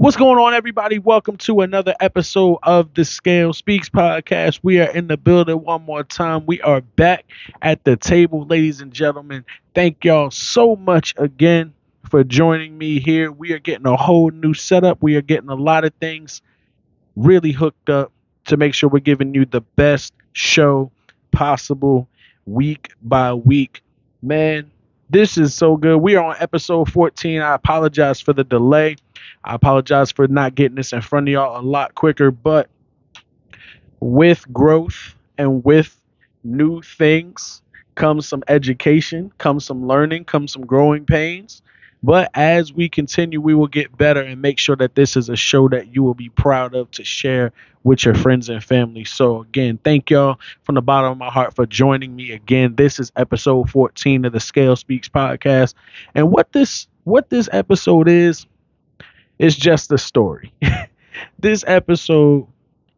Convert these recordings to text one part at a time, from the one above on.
What's going on, everybody? Welcome to another episode of the Scales Speaks podcast. We are in the building one more time. We are back at the table, ladies and gentlemen. Thank y'all so much again for joining me here. We are getting a whole new setup. We are getting a lot of things really hooked up to make sure we're giving you the best show possible week by week. Man, this is so good. We are on episode 14. I apologize for the delay. I apologize for not getting this in front of y'all a lot quicker, but with growth and with new things comes some education, comes some learning, comes some growing pains. But as we continue, we will get better and make sure that this is a show that you will be proud of to share with your friends and family. So, again, thank y'all from the bottom of my heart for joining me again. This is episode 14 of the Scales Speaks podcast. And what this what this episode is is just a story. this episode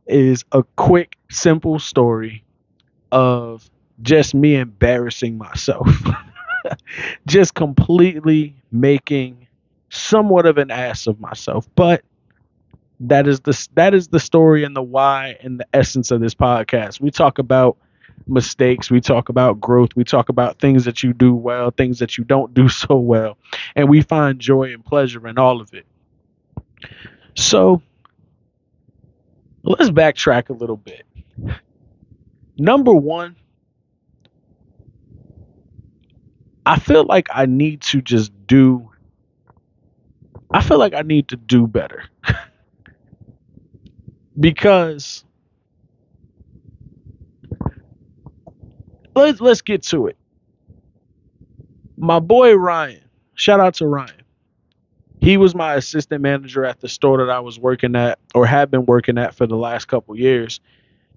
is a quick, simple story of just me embarrassing myself. just completely making somewhat of an ass of myself. But that is the that is the story and the why and the essence of this podcast. We talk about mistakes, we talk about growth, we talk about things that you do well, things that you don't do so well, and we find joy and pleasure in all of it. So, let's backtrack a little bit. Number 1, I feel like I need to just do I feel like I need to do better. because let's let's get to it. My boy Ryan, shout out to Ryan. He was my assistant manager at the store that I was working at or have been working at for the last couple years.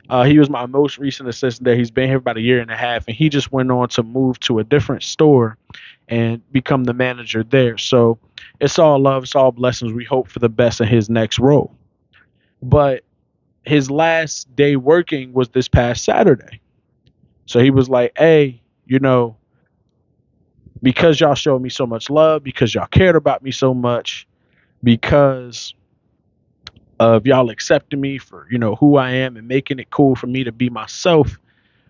Uh, he was my most recent assistant there. He's been here about a year and a half, and he just went on to move to a different store and become the manager there. So it's all love, it's all blessings. We hope for the best in his next role. But his last day working was this past Saturday. So he was like, hey, you know, because y'all showed me so much love, because y'all cared about me so much, because of y'all accepting me for you know who I am and making it cool for me to be myself,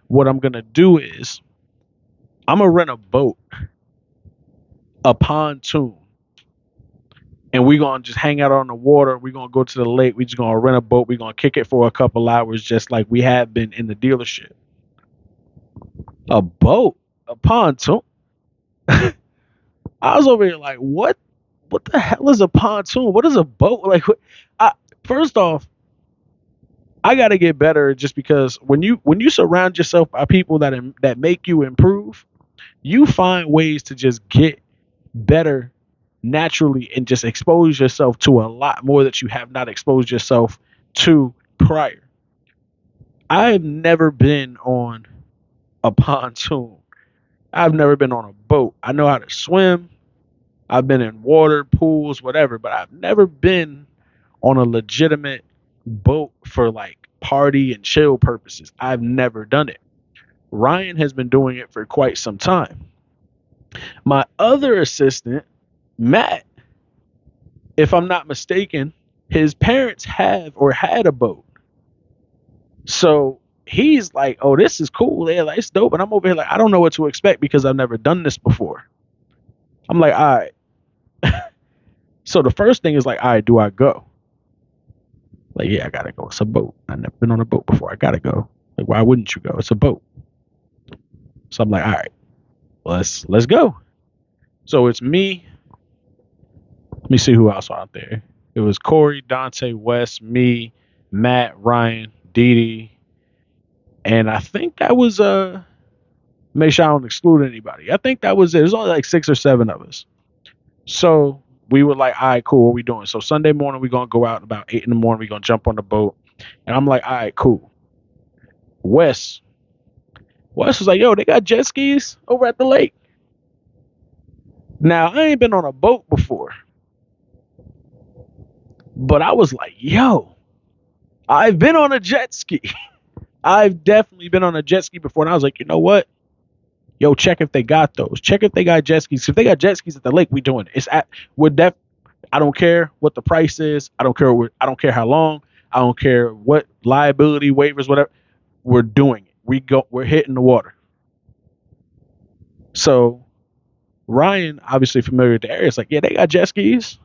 what I'm gonna do is I'm gonna rent a boat, a pontoon, and we're gonna just hang out on the water. We're gonna go to the lake. We're just gonna rent a boat. We're gonna kick it for a couple hours, just like we have been in the dealership. A boat, a pontoon. I was over here like, what? What the hell is a pontoon? What is a boat? Like, I, first off, I got to get better just because when you when you surround yourself by people that that make you improve, you find ways to just get better naturally and just expose yourself to a lot more that you have not exposed yourself to prior. I have never been on a pontoon. I've never been on a boat. I know how to swim. I've been in water, pools, whatever, but I've never been on a legitimate boat for like party and chill purposes. I've never done it. Ryan has been doing it for quite some time. My other assistant, Matt, if I'm not mistaken, his parents have or had a boat. So he's like, oh, this is cool. They're like, it's dope. And I'm over here like, I don't know what to expect because I've never done this before. I'm like, all right. so the first thing is like, all right, do I go? Like, yeah, I gotta go. It's a boat. I've never been on a boat before. I gotta go. Like, why wouldn't you go? It's a boat. So I'm like, all right, let's let's go. So it's me. Let me see who else out there. It was Corey, Dante, Wes, me, Matt, Ryan, Didi, and I think that was uh make sure I don't exclude anybody. I think that was it. Was only like six or seven of us. So we were like, all right, cool, what we doing? So Sunday morning we're gonna go out about eight in the morning, we're gonna jump on the boat. And I'm like, all right, cool. Wes. Wes was like, yo, they got jet skis over at the lake. Now I ain't been on a boat before. But I was like, yo, I've been on a jet ski. I've definitely been on a jet ski before, and I was like, you know what? Yo, check if they got those. Check if they got jet skis. If they got jet skis at the lake, we doing it. It's at we're def I don't care what the price is. I don't care. What, I don't care how long. I don't care what liability waivers, whatever. We're doing it. We go. We're hitting the water. So Ryan, obviously familiar with the area, is like, yeah, they got jet skis.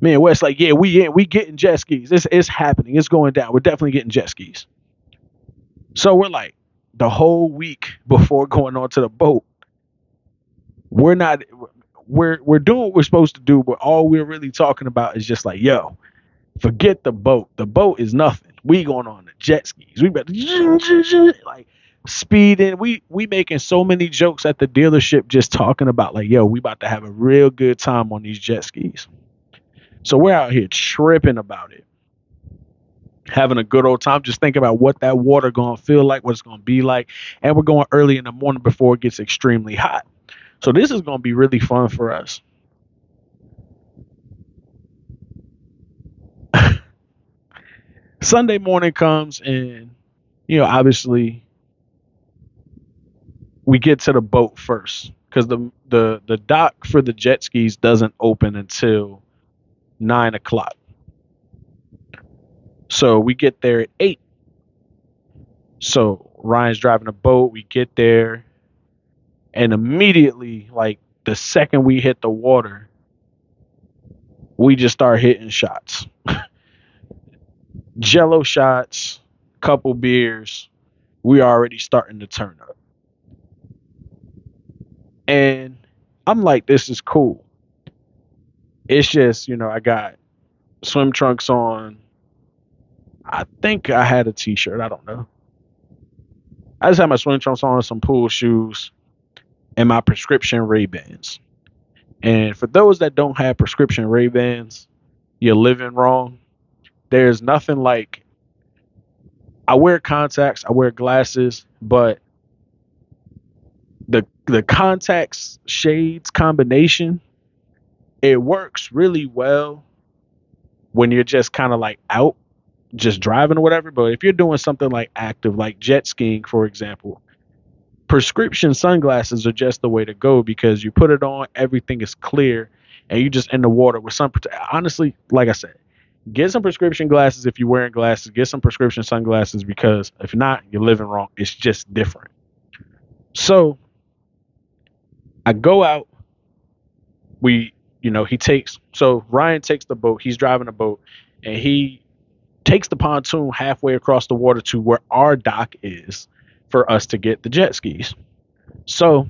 Man, Wes like, yeah, we in, we getting jet skis. It's it's happening. It's going down. We're definitely getting jet skis. So we're like, the whole week before going onto the boat, we're not we're we're doing what we're supposed to do, but all we're really talking about is just like, yo, forget the boat. The boat is nothing. We going on the jet skis. We better like speeding. We we making so many jokes at the dealership just talking about like, yo, we about to have a real good time on these jet skis. So we're out here tripping about it. Having a good old time, just thinking about what that water gonna feel like, what it's gonna be like. And we're going early in the morning before it gets extremely hot. So this is gonna be really fun for us. Sunday morning comes and you know, obviously we get to the boat first because the the the dock for the jet skis doesn't open until nine o'clock. So we get there at eight. So Ryan's driving a boat. We get there, and immediately, like the second we hit the water, we just start hitting shots. Jello shots, couple beers. We already starting to turn up. And I'm like, this is cool. It's just, you know, I got swim trunks on. I think I had a t shirt. I don't know. I just had my swim trunks on, some pool shoes, and my prescription Ray Bans. And for those that don't have prescription Ray Bans, you're living wrong. There's nothing like I wear contacts, I wear glasses, but the the contacts shades combination it works really well when you're just kind of like out just driving or whatever but if you're doing something like active like jet skiing for example prescription sunglasses are just the way to go because you put it on everything is clear and you just in the water with some honestly like i said get some prescription glasses if you're wearing glasses get some prescription sunglasses because if not you're living wrong it's just different so I go out. We, you know, he takes so Ryan takes the boat. He's driving a boat, and he takes the pontoon halfway across the water to where our dock is for us to get the jet skis. So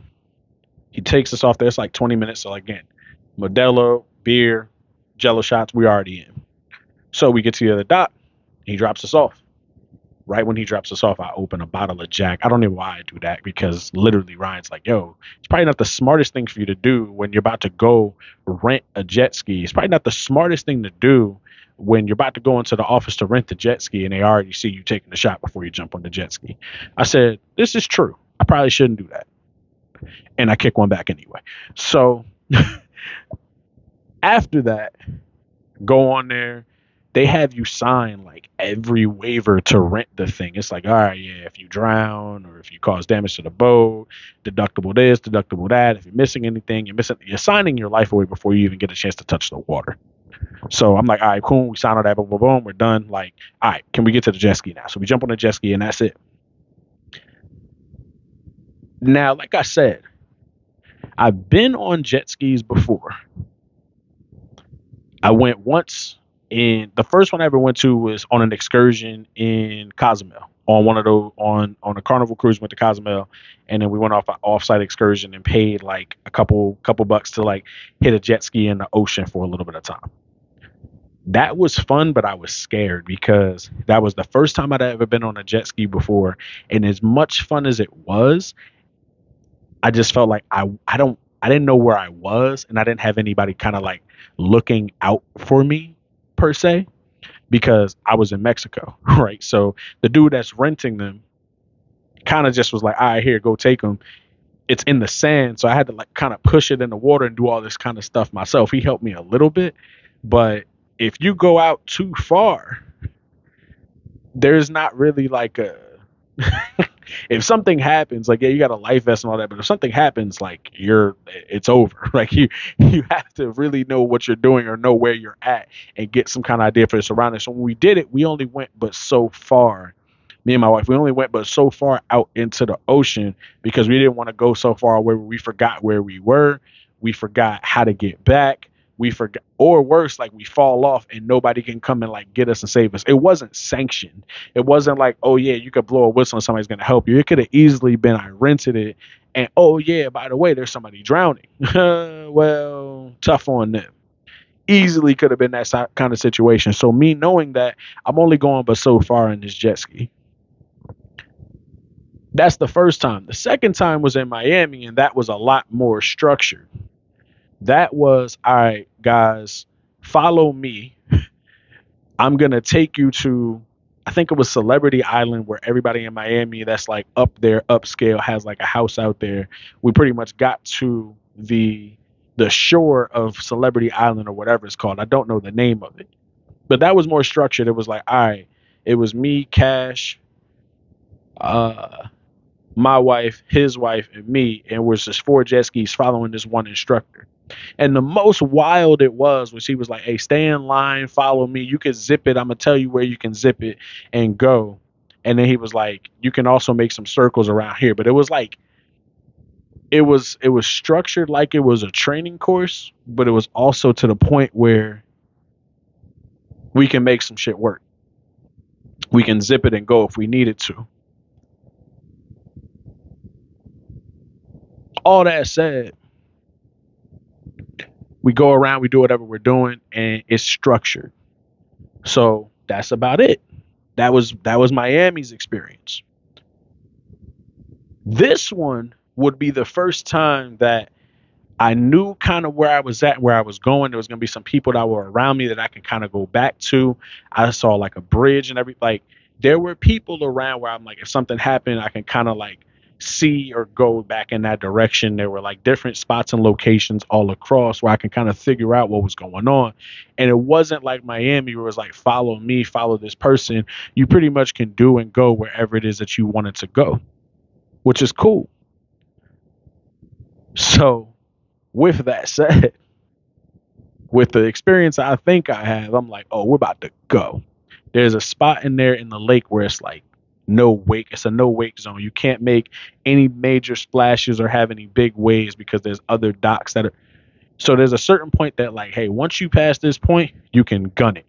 he takes us off there. It's like 20 minutes. So again, Modelo, beer, Jello shots. We already in. So we get to the other dock. He drops us off right when he drops us off, I open a bottle of Jack. I don't know why I do that because literally Ryan's like, yo, it's probably not the smartest thing for you to do when you're about to go rent a jet ski. It's probably not the smartest thing to do when you're about to go into the office to rent the jet ski and they already see you taking the shot before you jump on the jet ski. I said, this is true. I probably shouldn't do that. And I kick one back anyway. So after that, go on there they have you sign like every waiver to rent the thing. It's like, all right, yeah, if you drown or if you cause damage to the boat, deductible this, deductible that. If you're missing anything, you're missing. You're signing your life away before you even get a chance to touch the water. So I'm like, all right, cool. We sign all that, boom, boom, boom. We're done. Like, all right, can we get to the jet ski now? So we jump on the jet ski and that's it. Now, like I said, I've been on jet skis before. I went once and the first one I ever went to was on an excursion in Cozumel on one of those on on a carnival cruise went to Cozumel and then we went off an offsite excursion and paid like a couple couple bucks to like hit a jet ski in the ocean for a little bit of time. That was fun, but I was scared because that was the first time I'd ever been on a jet ski before. And as much fun as it was, I just felt like I I don't I didn't know where I was and I didn't have anybody kind of like looking out for me per se because I was in Mexico, right? So the dude that's renting them kind of just was like, "All right, here, go take them." It's in the sand, so I had to like kind of push it in the water and do all this kind of stuff myself. He helped me a little bit, but if you go out too far, there's not really like a if something happens, like yeah, you got a life vest and all that, but if something happens, like you're it's over. Like you you have to really know what you're doing or know where you're at and get some kind of idea for the surroundings. So when we did it, we only went but so far. Me and my wife, we only went but so far out into the ocean because we didn't want to go so far where we forgot where we were. We forgot how to get back we forget or worse like we fall off and nobody can come and like get us and save us. It wasn't sanctioned. It wasn't like oh yeah you could blow a whistle and somebody's going to help you. It could have easily been i rented it and oh yeah by the way there's somebody drowning. Well tough on them. Easily could have been that kind of situation. So me knowing that i'm only going but so far in this jet ski. That's the first time. The second time was in miami and that was a lot more structured that was all right, guys, follow me. I'm gonna take you to I think it was Celebrity Island where everybody in Miami that's like up there, upscale, has like a house out there. We pretty much got to the the shore of Celebrity Island or whatever it's called. I don't know the name of it. But that was more structured. It was like, all right, it was me, Cash, uh, my wife, his wife, and me, and was just four jet skis following this one instructor. And the most wild it was when she was like, "Hey, stay in line, follow me. You can zip it. I'm gonna tell you where you can zip it and go." And then he was like, "You can also make some circles around here." But it was like, it was it was structured like it was a training course, but it was also to the point where we can make some shit work. We can zip it and go if we needed to. All that said we go around, we do whatever we're doing, and it's structured. So that's about it. That was that was Miami's experience. This one would be the first time that I knew kind of where I was at, where I was going. There was gonna be some people that were around me that I can kind of go back to. I saw like a bridge and every like there were people around where I'm like, if something happened, I can kind of like see or go back in that direction. There were like different spots and locations all across where I can kind of figure out what was going on. And it wasn't like Miami where it was like, follow me, follow this person. You pretty much can do and go wherever it is that you wanted to go, which is cool. So, with that said, with the experience I think I have, I'm like, oh, we're about to go. There's a spot in there in the lake where it's like no wake. It's a no wake zone. You can't make any major splashes or have any big waves because there's other docks that are. So there's a certain point that like, hey, once you pass this point, you can gun it.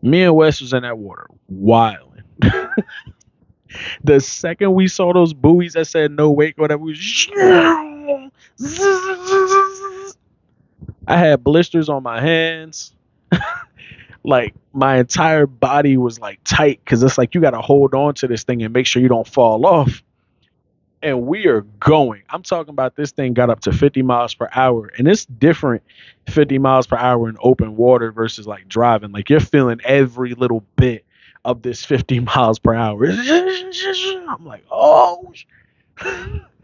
Me and Wes was in that water, wilding. the second we saw those buoys that said no wake, whatever, we I had blisters on my hands like my entire body was like tight because it's like you got to hold on to this thing and make sure you don't fall off. And we are going. I'm talking about this thing got up to 50 miles per hour, and it's different 50 miles per hour in open water versus like driving. Like you're feeling every little bit of this 50 miles per hour. I'm like, oh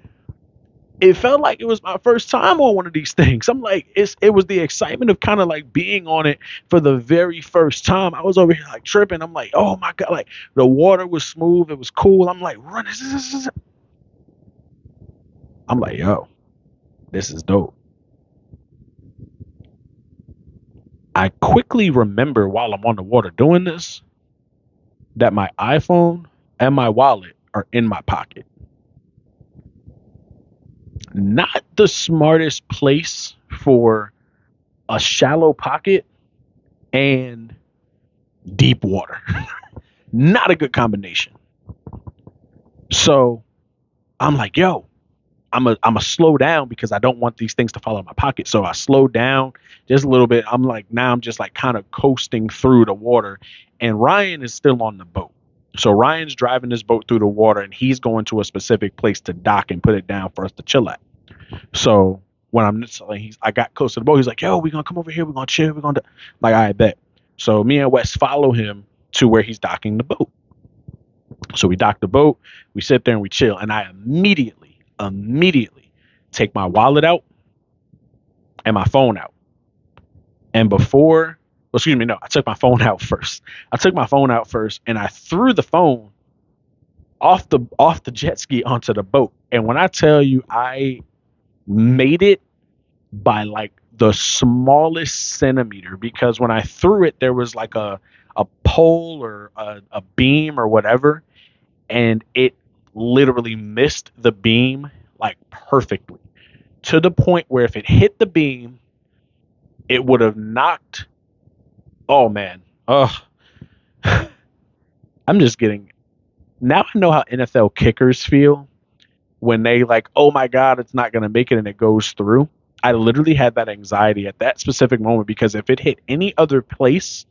it felt like it was my first time on one of these things. I'm like, it's it was the excitement of kind of like being on it for the very first time. I was over here like tripping. I'm like, oh my god, like the water was smooth, it was cool. I'm like, run. I'm like, yo, this is dope. I quickly remember while I'm on the water doing this that my iPhone and my wallet are in my pocket not the smartest place for a shallow pocket and deep water. not a good combination. So I'm like, yo, I'm a I'm a slow down because I don't want these things to fall in my pocket. So I slow down just a little bit. I'm like now I'm just like kind of coasting through the water, and Ryan is still on the boat. So Ryan's driving this boat through the water and he's going to a specific place to dock and put it down for us to chill at. So when I'm he's I got close to the boat, he's like, "Yo, we're gonna come over here. We're gonna chill. We're gonna like, I bet." So me and Wes follow him to where he's docking the boat. So we dock the boat, we sit there and we chill, and I immediately, immediately take my wallet out and my phone out. And before well, excuse me, no, I took my phone out first. I took my phone out first and I threw the phone off the off the jet ski onto the boat. And when I tell you I made it by like the smallest centimeter because when I threw it there was like a a pole or a, a beam or whatever and it literally missed the beam like perfectly to the point where if it hit the beam it would have knocked oh man ugh. I'm just getting now i know how nfl kickers feel when they like oh my god it's not going to make it and it goes through i literally had that anxiety at that specific moment because if it hit any other place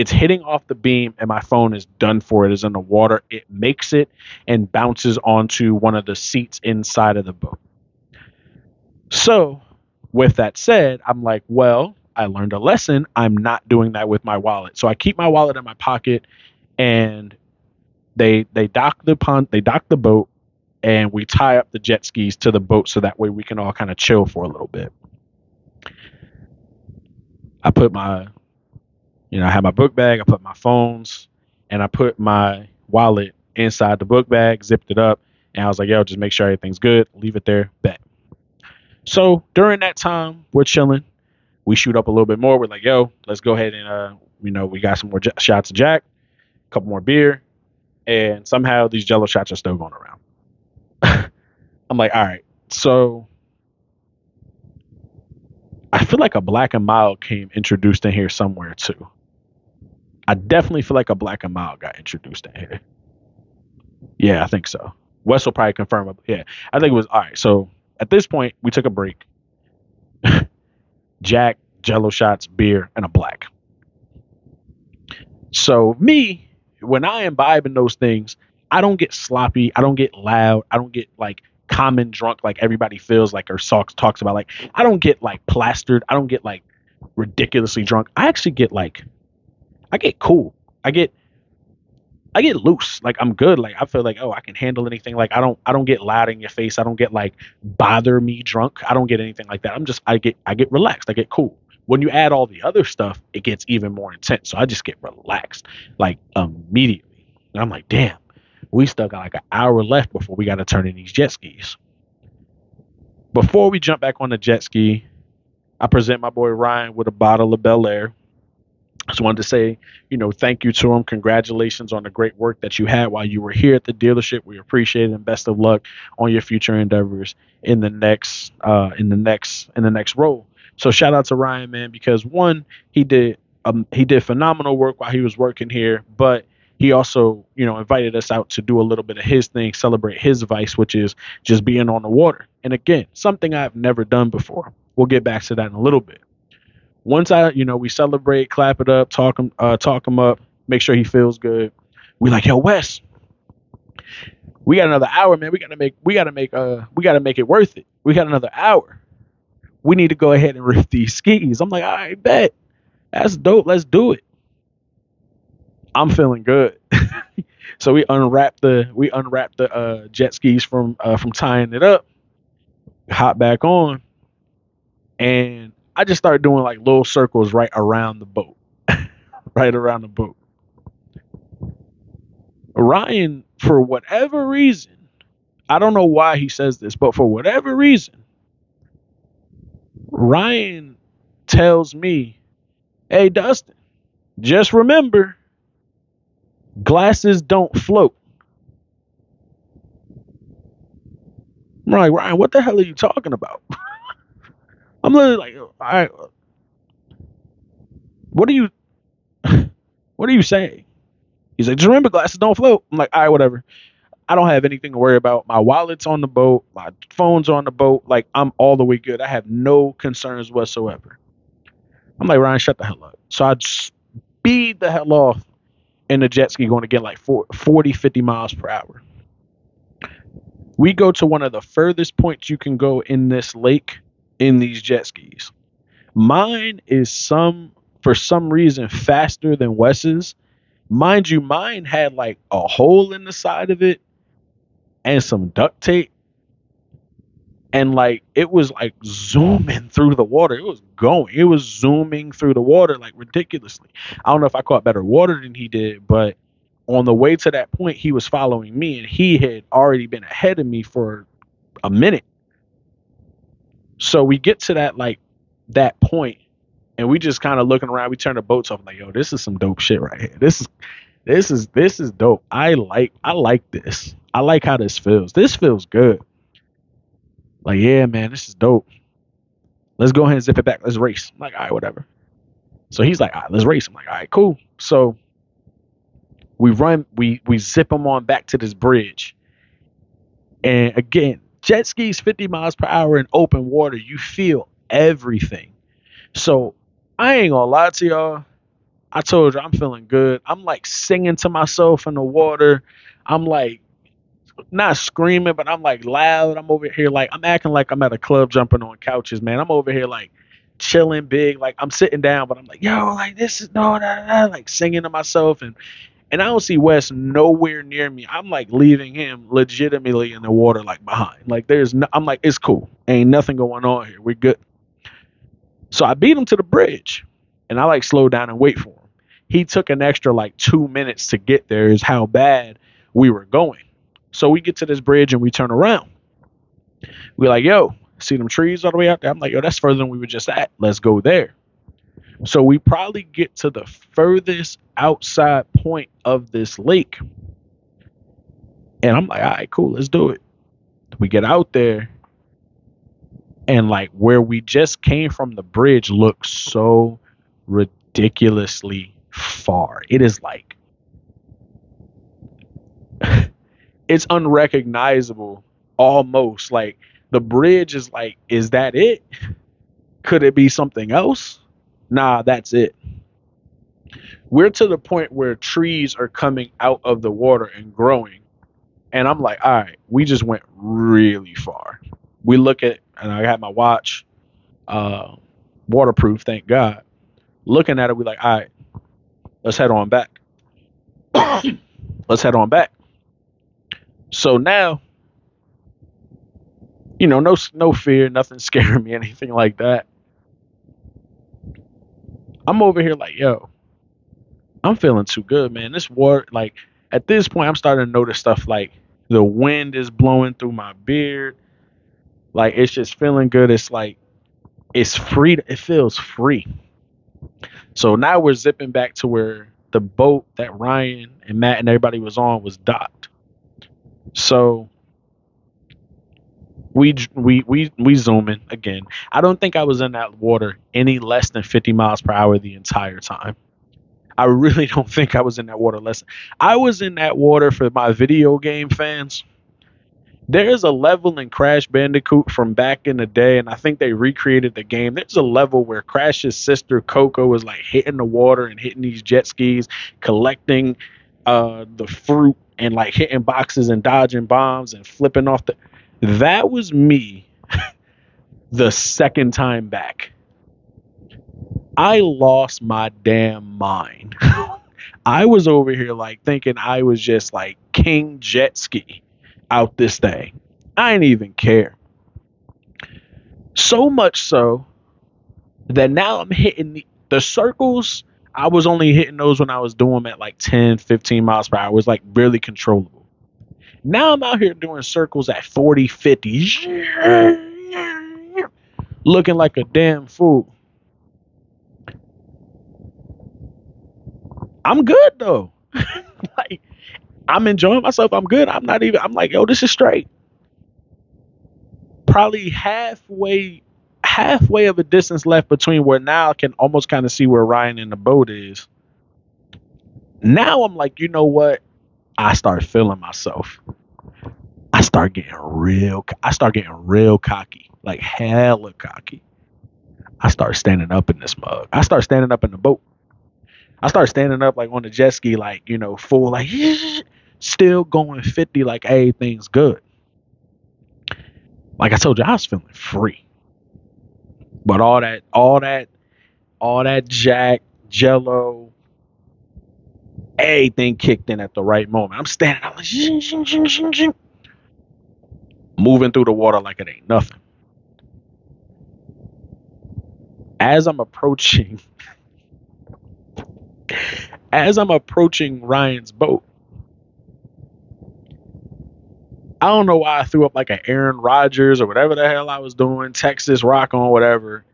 it's hitting off the beam and my phone is done for it is in the water it makes it and bounces onto one of the seats inside of the boat. So with that said i'm like well i learned a lesson i'm not doing that with my wallet. So i keep my wallet in my pocket and they they dock the pond they dock the boat and we tie up the jet skis to the boat so that way we can all kind of chill for a little bit i put my you know, I had my book bag, I put my phones, and I put my wallet inside the book bag, zipped it up, and I was like, yo, just make sure everything's good, leave it there, bet. So during that time, we're chilling. We shoot up a little bit more. We're like, yo, let's go ahead and, uh, you know, we got some more j- shots of Jack, a couple more beer, and somehow these Jello shots are still going around. I'm like, all right, so I feel like a black and mild came introduced in here somewhere too. I definitely feel like a black and mild got introduced in here. Yeah, I think so. Wes will probably confirm. Yeah, I think it was all right. So at this point, we took a break. Jack, Jello shots, beer, and a black. So me, when I imbibe in those things, I don't get sloppy. I don't get loud. I don't get like common drunk like everybody feels like or talks talks about. Like I don't get like plastered. I don't get like ridiculously drunk. I actually get like I get cool. I get I get loose. Like I'm good. Like I feel like oh I can handle anything. Like I don't I don't get loud in your face. I don't get like bother me drunk. I don't get anything like that. I'm just I get I get relaxed. I get cool. When you add all the other stuff, it gets even more intense. So I just get relaxed like immediately. And I'm like, damn, we still got like an hour left before we got to turn in these jet skis. Before we jump back on the jet ski, I present my boy Ryan with a bottle of Belaire. just wanted to say, you know, thank you to him. Congratulations on the great work that you had while you were here at the dealership. We appreciate it, and best of luck on your future endeavors in the next, uh, in the next, in the next role. So shout out to Ryan, man, because one, he did, um, he did phenomenal work while he was working here, but he also, you know, invited us out to do a little bit of his thing, celebrate his vice, which is just being on the water. And again, something I've never done before. We'll get back to that in a little bit once I, you know, we celebrate, clap it up, talk him, uh, talk him up, make sure he feels good. We like, yo, Wes, we got another hour, man. We gotta make, we gotta make, uh, we gotta make it worth it. We got another hour. We need to go ahead and rip these skis. I'm like, all right, bet. That's dope. Let's do it. I'm feeling good. so we unwrap the we unwrap the uh, jet skis from uh, from tying it up, hop back on, and I just started doing like little circles right around the boat, right around the boat. Ryan, for whatever reason, I don't know why he says this, but for whatever reason, Ryan tells me, Hey, Dustin, just remember glasses don't float. I'm like, Ryan, what the hell are you talking about? I'm literally like, all right, what are you, what are you saying? He's like, just remember, glasses don't float. I'm like, all right, whatever. I don't have anything to worry about. My wallet's on the boat. My phone's on the boat. Like, I'm all the way good. I have no concerns whatsoever. I'm like, Ryan, shut the hell up. So I speed the hell off in the jet ski going get like 40, 50 miles per hour. We go to one of the furthest points you can go in this lake in these jet skis. Mine is some for some reason faster than Wes's. Mind you, mine had like a hole in the side of it and some duct tape. And like it was like zooming through the water. It was going. It was zooming through the water like ridiculously. I don't know if I caught better water than he did, but on the way to that point, he was following me and he had already been ahead of me for a minute. So we get to that like that point and we just kind of looking around. We turn the boats off like, yo, this is some dope shit right here. This is this is this is dope. I like I like this. I like how this feels. This feels good. Like, yeah, man, this is dope. Let's go ahead and zip it back. Let's race. I'm like, all right, whatever. So he's like, all right, let's race. I'm like, all right, cool. So we run, we we zip him on back to this bridge. And again, jet skis 50 miles per hour in open water, you feel everything. So I ain't gonna lie to y'all. I told you I'm feeling good. I'm like singing to myself in the water. I'm like not screaming, but I'm like loud. I'm over here like I'm acting like I'm at a club jumping on couches, man. I'm over here like chilling big, like I'm sitting down, but I'm like, yo, like this is no, nah, nah, like singing to myself and and I don't see Wes nowhere near me. I'm like leaving him legitimately in the water, like behind. Like there's no, I'm like, it's cool. Ain't nothing going on here. We're good. So I beat him to the bridge and I like slow down and wait for him. He took an extra like two minutes to get there, is how bad we were going. So we get to this bridge and we turn around. We're like, yo, see them trees all the way out there? I'm like, yo, that's further than we were just at. Let's go there. So we probably get to the furthest outside point of this lake. And I'm like, all right, cool, let's do it. We get out there, and like where we just came from the bridge looks so ridiculously far. It is like it's unrecognizable almost. Like the bridge is like, is that it? Could it be something else? Nah, that's it. We're to the point where trees are coming out of the water and growing. And I'm like, all right, we just went really far. We look at, and I had my watch, uh, waterproof, thank God. Looking at it, we're like, all right, let's head on back. let's head on back. So now, you know, no no fear, nothing scaring me, anything like that. I'm over here like, yo, I'm feeling too good, man. This war, like, at this point, I'm starting to notice stuff like the wind is blowing through my beard. Like, it's just feeling good. It's like, it's free. It feels free. So now we're zipping back to where the boat that Ryan and Matt and everybody was on was docked. So we we we we zoom in again. I don't think I was in that water any less than 50 miles per hour the entire time. I really don't think I was in that water less. I was in that water for my video game fans. There's a level in Crash Bandicoot from back in the day, and I think they recreated the game. There's a level where Crash's sister Coco was like hitting the water and hitting these jet skis, collecting uh, the fruit and like hitting boxes and dodging bombs and flipping off the. That was me the second time back. I lost my damn mind. I was over here like thinking I was just like king jet ski out this thing. I didn't even care. So much so that now I'm hitting the, the circles I was only hitting those when I was doing them at like 10, 15 miles per hour. It was like barely controllable. Now I'm out here doing circles at 40, 50, looking like a damn fool. I'm good though. like I'm enjoying myself. I'm good. I'm not even I'm like, yo, this is straight. Probably halfway halfway of a distance left between where now I can almost kind of see where Ryan in the boat is. Now I'm like, you know what? I start feeling myself. I start getting real. I start getting real cocky, like hella cocky. I start standing up in this mug. I start standing up in the boat. I start standing up like on the jet ski, like you know, full, like still going fifty, like everything's good. Like I told you, I was feeling free. But all that, all that, all that Jack, Jello, everything kicked in at the right moment. I'm standing, I'm like, zing, zing, zing, zing, zing. moving through the water like it ain't nothing. As I'm approaching, as I'm approaching Ryan's boat, I don't know why I threw up like an Aaron Rodgers or whatever the hell I was doing, Texas rock on whatever.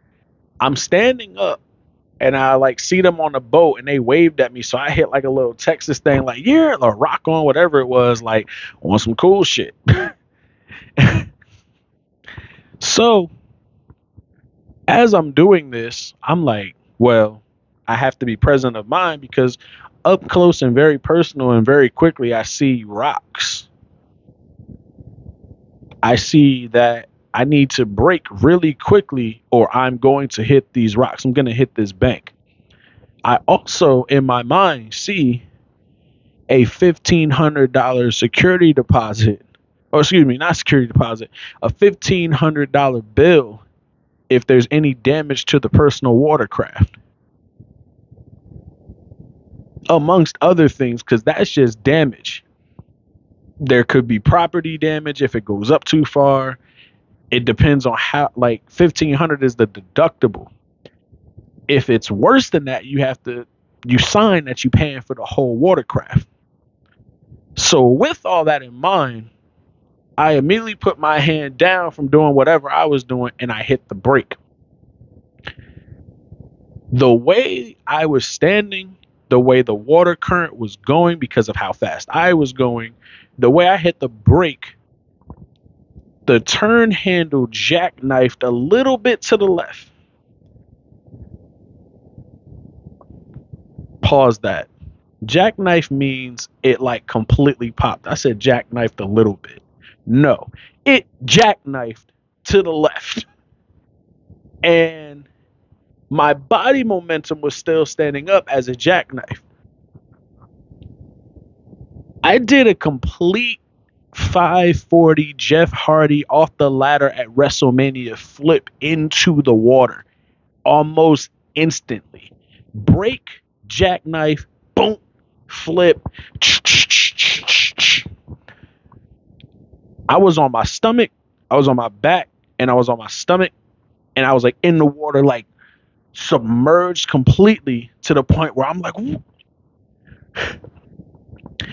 I'm standing up and I like see them on the boat and they waved at me. So I hit like a little Texas thing, like, yeah, or rock on, whatever it was, like on some cool shit. so as I'm doing this, I'm like, well, I have to be present of mind because up close and very personal and very quickly I see rocks. I see that I need to break really quickly or I'm going to hit these rocks. I'm going to hit this bank. I also, in my mind, see a $1,500 security deposit, or excuse me, not security deposit, a $1,500 bill if there's any damage to the personal watercraft. Amongst other things, because that's just damage. There could be property damage if it goes up too far. It depends on how, like, 1500 is the deductible. If it's worse than that, you have to, you sign that you're paying for the whole watercraft. So, with all that in mind, I immediately put my hand down from doing whatever I was doing and I hit the brake. The way I was standing, the way the water current was going because of how fast I was going, the way I hit the brake, the turn handle jackknifed a little bit to the left. Pause that. Jackknife means it like completely popped. I said jackknifed a little bit. No, it jackknifed to the left. And my body momentum was still standing up as a jackknife. I did a complete 540 Jeff Hardy off the ladder at WrestleMania flip into the water almost instantly. Break, jackknife, boom, flip. I was on my stomach, I was on my back, and I was on my stomach, and I was like in the water, like submerged completely to the point where I'm like,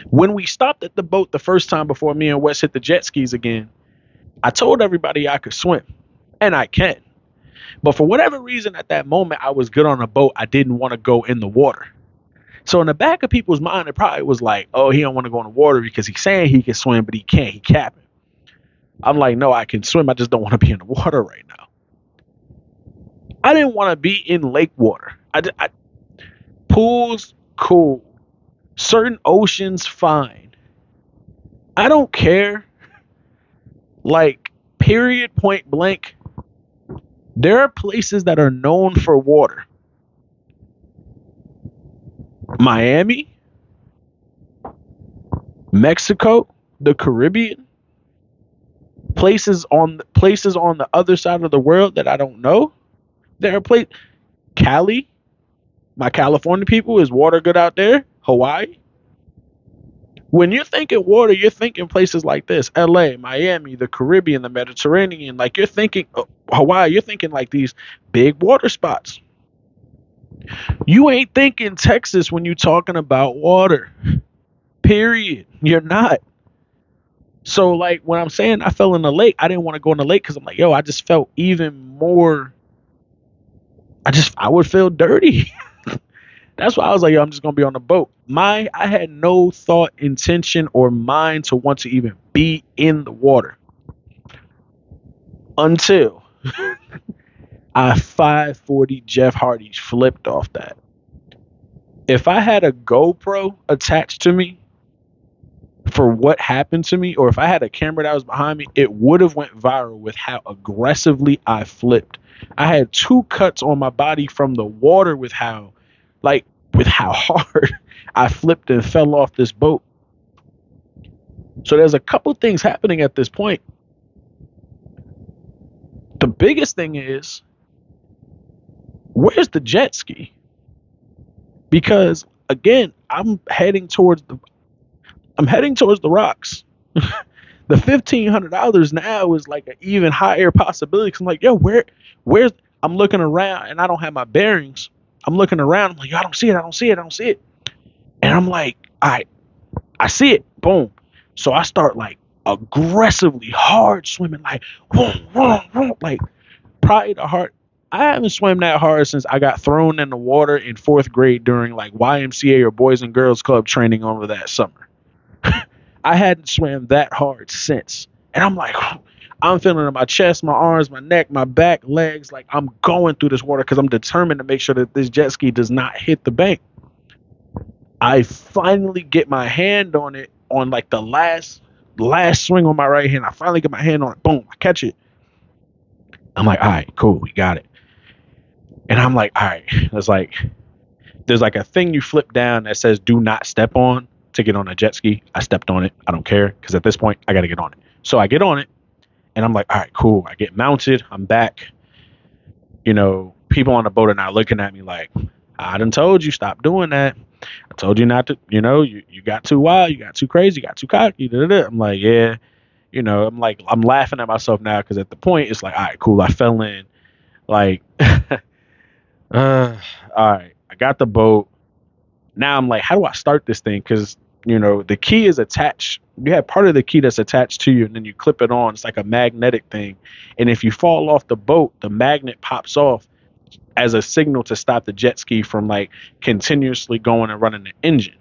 when we stopped at the boat the first time before me and Wes hit the jet skis again, I told everybody I could swim, and I can. But for whatever reason, at that moment, I was good on a boat. I didn't want to go in the water. So in the back of people's mind, it probably was like, "Oh, he don't want to go in the water because he's saying he can swim, but he can't. He capping." I'm like, "No, I can swim. I just don't want to be in the water right now." I didn't want to be in lake water. I, I pools cool, certain oceans fine. I don't care. Like period, point blank. There are places that are known for water. Miami, Mexico, the Caribbean, places on places on the other side of the world that I don't know. There are places Cali, my California people is water good out there. Hawaii. When you're thinking water, you're thinking places like this: L.A., Miami, the Caribbean, the Mediterranean. Like you're thinking uh, Hawaii, you're thinking like these big water spots. You ain't thinking Texas when you're talking about water. Period. You're not. So like when I'm saying I fell in the lake, I didn't want to go in the lake because I'm like, yo, I just felt even more. I just I would feel dirty. That's why I was like, yo, I'm just gonna be on the boat. My I had no thought, intention, or mind to want to even be in the water until I 540 Jeff Hardy flipped off that. If I had a GoPro attached to me for what happened to me, or if I had a camera that was behind me, it would have went viral with how aggressively I flipped. I had two cuts on my body from the water with how, like, with how hard I flipped and fell off this boat. So there's a couple things happening at this point. The biggest thing is where's the jet ski? Because again, I'm heading towards the I'm heading towards the rocks. the fifteen hundred dollars now is like an even higher possibility. Cause I'm like, yo, where where's I'm looking around and I don't have my bearings. I'm looking around, I'm like, yo, I don't see it, I don't see it, I don't see it. And I'm like, right, I see it. Boom. So I start like aggressively hard swimming, like, vroom, vroom, vroom, like probably the hard. I haven't swam that hard since I got thrown in the water in fourth grade during like YMCA or Boys and Girls Club training over that summer. I hadn't swam that hard since. And I'm like, I'm feeling in my chest, my arms, my neck, my back, legs. Like I'm going through this water because I'm determined to make sure that this jet ski does not hit the bank. I finally get my hand on it on like the last last swing on my right hand. I finally get my hand on it. Boom, I catch it. I'm like, all right, cool, we got it. And I'm like, all right, it's like there's like a thing you flip down that says do not step on to get on a jet ski. I stepped on it. I don't care because at this point I got to get on it. So I get on it and I'm like, all right, cool. I get mounted. I'm back. You know, people on the boat are now looking at me like, I done told you stop doing that. I told you not to, you know, you, you got too wild, you got too crazy, you got too cocky. Da, da, da. I'm like, yeah, you know, I'm like, I'm laughing at myself now because at the point it's like, all right, cool, I fell in. Like, uh, all right, I got the boat. Now I'm like, how do I start this thing? Because you know the key is attached you have part of the key that's attached to you and then you clip it on. It's like a magnetic thing. And if you fall off the boat the magnet pops off as a signal to stop the jet ski from like continuously going and running the engine.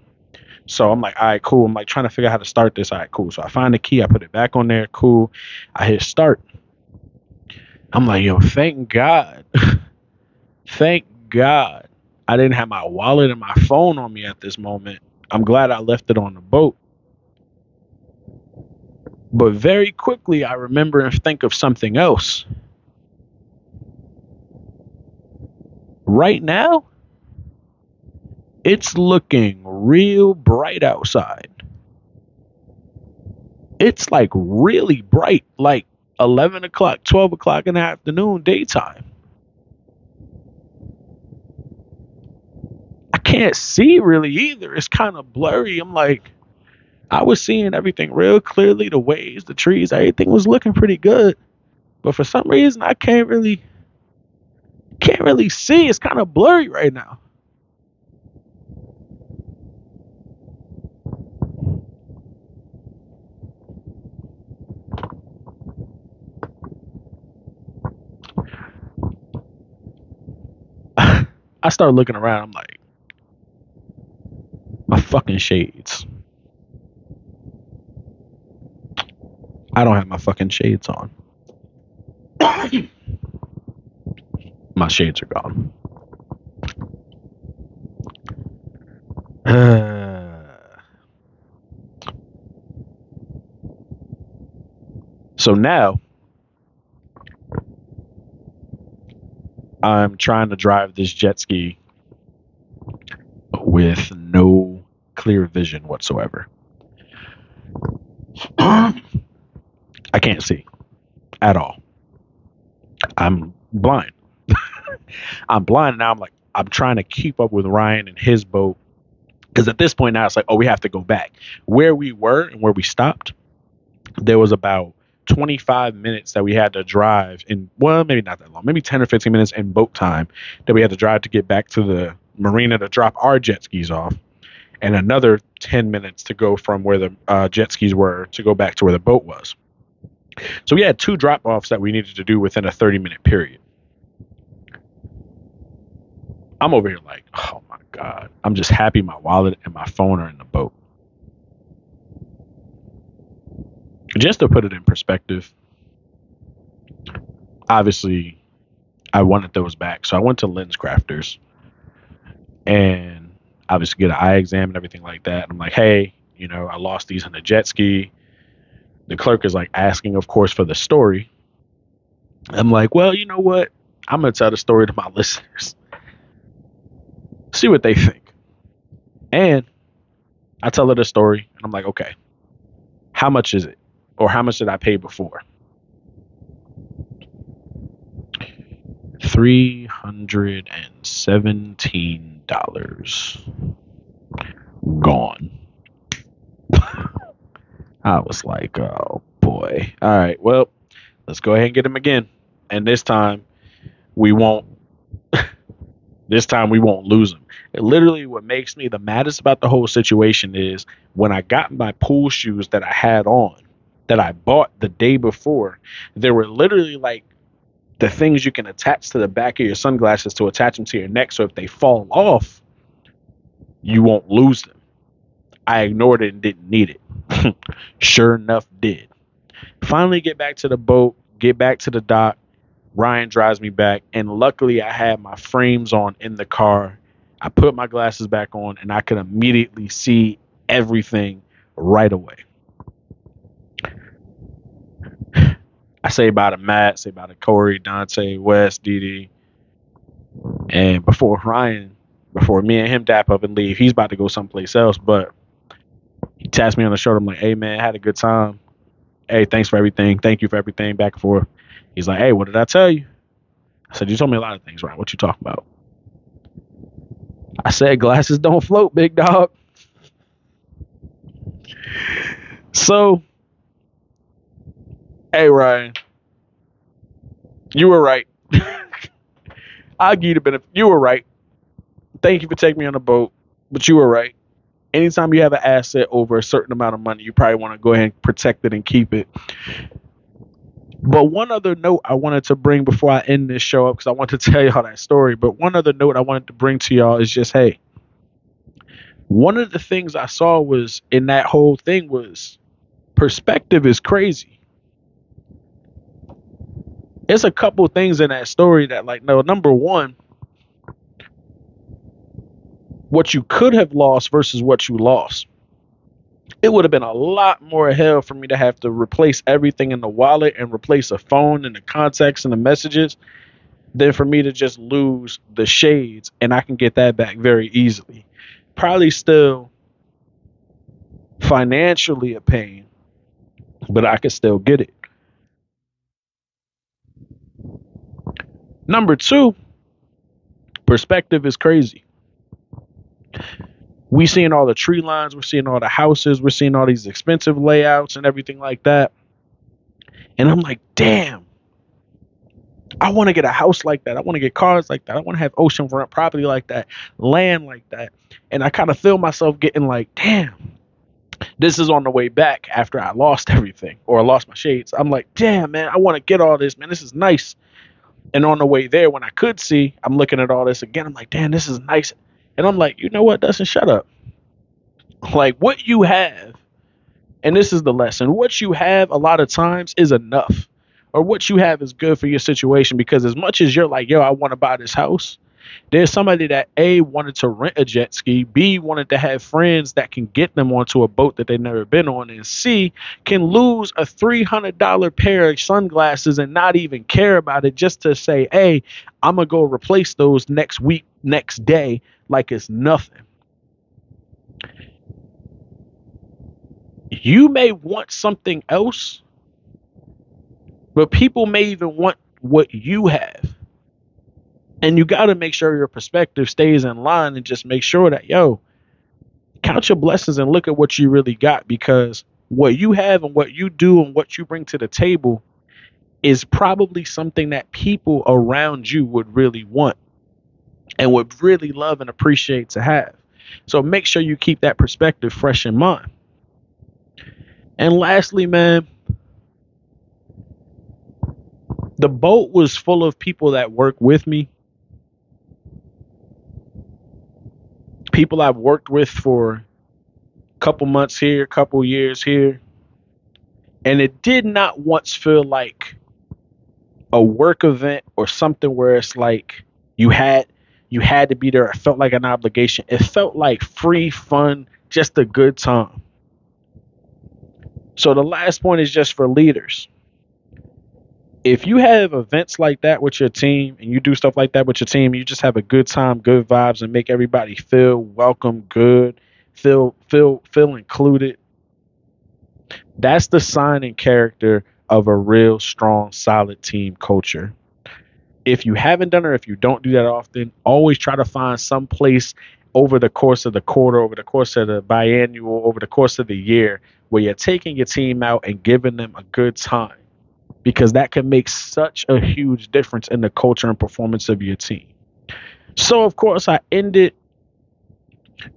So i'm like all right cool. I'm like trying to figure out how to start this. All right cool. So i find the key i put it back on there. Cool. I hit start. I'm like yo thank god. Thank god. I didn't have my wallet and my phone on me at this moment I'm glad I left it on the boat. But very quickly, I remember and think of something else. Right now, it's looking real bright outside. It's like really bright, like 11 o'clock, 12 o'clock in the afternoon, daytime. Can't see really either. It's kind of blurry. I'm like, I was seeing everything real clearly the waves, the trees, everything was looking pretty good. But for some reason, I can't really can't really see. It's kind of blurry right now. I start looking around. I'm like, fucking shades. I don't have my fucking shades on. my shades are gone. so now I'm trying to drive this jet ski with no clear vision whatsoever. I can't see at all. I'm blind. I'm blind now. I'm like, I'm trying to keep up with Ryan and his boat. Because at this point now, it's like, oh, we have to go back. Where we were and where we stopped, there was about 25 minutes that we had to drive in, well, maybe not that long, maybe 10 or 15 minutes in boat time that we had to drive to get back to the marina to drop our jet skis off and another 10 minutes to go from where the uh, jet skis were to go back to where the boat was. So we had two drop offs that we needed to do within a 30 minute period. I'm over here like, oh my God. I'm just happy my wallet and my phone are in the boat. Just to put it in perspective, obviously, I wanted those back. So I went to LensCrafters and obviously get an eye exam and everything like that. And I'm like, hey, you know, I lost these on a jet ski. The clerk is like asking, of course, for the story. I'm like, well, you know what? I'm gonna tell the story to my listeners. See what they think. And I tell her the story, and I'm like, okay, how much is it? Or how much did I pay before? Three hundred and seventeen dollars gone. I was like, oh boy. All right, well, let's go ahead and get him again. And this time we won't this time we won't lose him. It literally what makes me the maddest about the whole situation is when I got my pool shoes that I had on, that I bought the day before, there were literally like the things you can attach to the back of your sunglasses to attach them to your neck. So if they fall off, you won't lose them. I ignored it and didn't need it. sure enough, did. Finally, get back to the boat, get back to the dock. Ryan drives me back, and luckily, I had my frames on in the car. I put my glasses back on, and I could immediately see everything right away. I say bye to Matt, say bye to Corey, Dante, Wes, Didi. And before Ryan, before me and him dap up and leave, he's about to go someplace else. But he taps me on the shoulder. I'm like, hey, man, had a good time. Hey, thanks for everything. Thank you for everything. Back and forth. He's like, hey, what did I tell you? I said, you told me a lot of things, right? What you talking about? I said, glasses don't float, big dog. So, hey, Ryan, you were right. I'll give you the benefit. You were right. Thank you for taking me on the boat, but you were right. Anytime you have an asset over a certain amount of money, you probably want to go ahead and protect it and keep it. But one other note I wanted to bring before I end this show up, because I want to tell y'all that story. But one other note I wanted to bring to y'all is just, hey, one of the things I saw was in that whole thing was perspective is crazy. There's a couple things in that story that, like, no, number one, what you could have lost versus what you lost it would have been a lot more hell for me to have to replace everything in the wallet and replace a phone and the contacts and the messages than for me to just lose the shades and I can get that back very easily. Probably still financially a pain, but I could still get it. Number two, perspective is crazy we seeing all the tree lines, we're seeing all the houses, we're seeing all these expensive layouts and everything like that. And I'm like, damn, I want to get a house like that. I want to get cars like that. I want to have oceanfront property like that, land like that. And I kind of feel myself getting like, damn, this is on the way back after I lost everything or I lost my shades. I'm like, damn, man, I want to get all this, man. This is nice. And on the way there, when I could see, I'm looking at all this again. I'm like, damn, this is nice. And I'm like, you know what, Dustin, shut up. Like what you have, and this is the lesson, what you have a lot of times is enough. Or what you have is good for your situation because as much as you're like, yo, I want to buy this house, there's somebody that A wanted to rent a jet ski, B wanted to have friends that can get them onto a boat that they've never been on, and C can lose a $300 pair of sunglasses and not even care about it just to say, hey, I'm going to go replace those next week, next day like it's nothing. You may want something else, but people may even want what you have. And you got to make sure your perspective stays in line and just make sure that, yo, count your blessings and look at what you really got because what you have and what you do and what you bring to the table is probably something that people around you would really want and would really love and appreciate to have. So make sure you keep that perspective fresh in mind. And lastly, man, the boat was full of people that work with me. People I've worked with for a couple months here, a couple years here. And it did not once feel like a work event or something where it's like you had you had to be there. It felt like an obligation. It felt like free fun, just a good time. So the last point is just for leaders. If you have events like that with your team and you do stuff like that with your team, you just have a good time, good vibes, and make everybody feel welcome, good, feel feel feel included. That's the sign and character of a real strong, solid team culture if you haven't done or if you don't do that often, always try to find some place over the course of the quarter, over the course of the biannual, over the course of the year, where you're taking your team out and giving them a good time. Because that can make such a huge difference in the culture and performance of your team. So, of course, I ended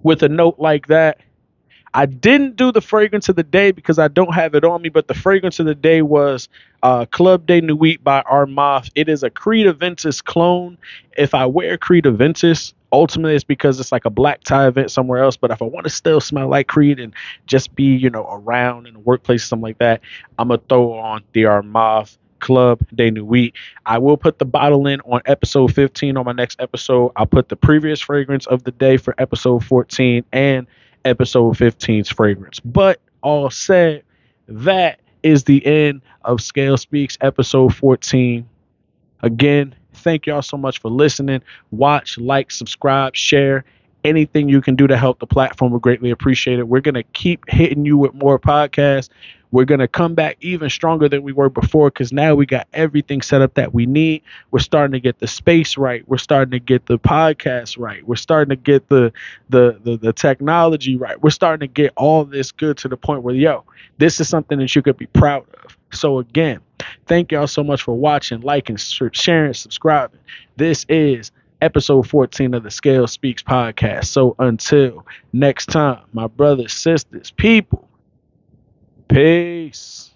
with a note like that. I didn't do the fragrance of the day because I don't have it on me, but the fragrance of the day was uh, Club de Nuit by Armaf. It is a Creed Aventus clone. If I wear Creed Aventus, ultimately it's because it's like a black tie event somewhere else. But if I want to still smell like Creed and just be, you know, around in the workplace, something like that, I'm gonna throw on the Armaf Club de Nuit. I will put the bottle in on episode 15 on my next episode. I'll put the previous fragrance of the day for episode 14 and episode 15's fragrance. But all said, that is the end of Scales Speaks episode 14. Again, thank y'all so much for listening. Watch, like, subscribe, share. Anything you can do to help the platform, we greatly appreciate it. We're going to keep hitting you with more podcasts. We're going to come back even stronger than we were before because now we got everything set up that we need. We're starting to get the space right. We're starting to get the podcast right. We're starting to get the, the, the, the technology right. We're starting to get all this good to the point where, yo, this is something that you could be proud of. So, again, thank y'all so much for watching, liking, sharing, subscribing. This is episode 14 of the Scales Speaks podcast. So, until next time, my brothers, sisters, people, Peace.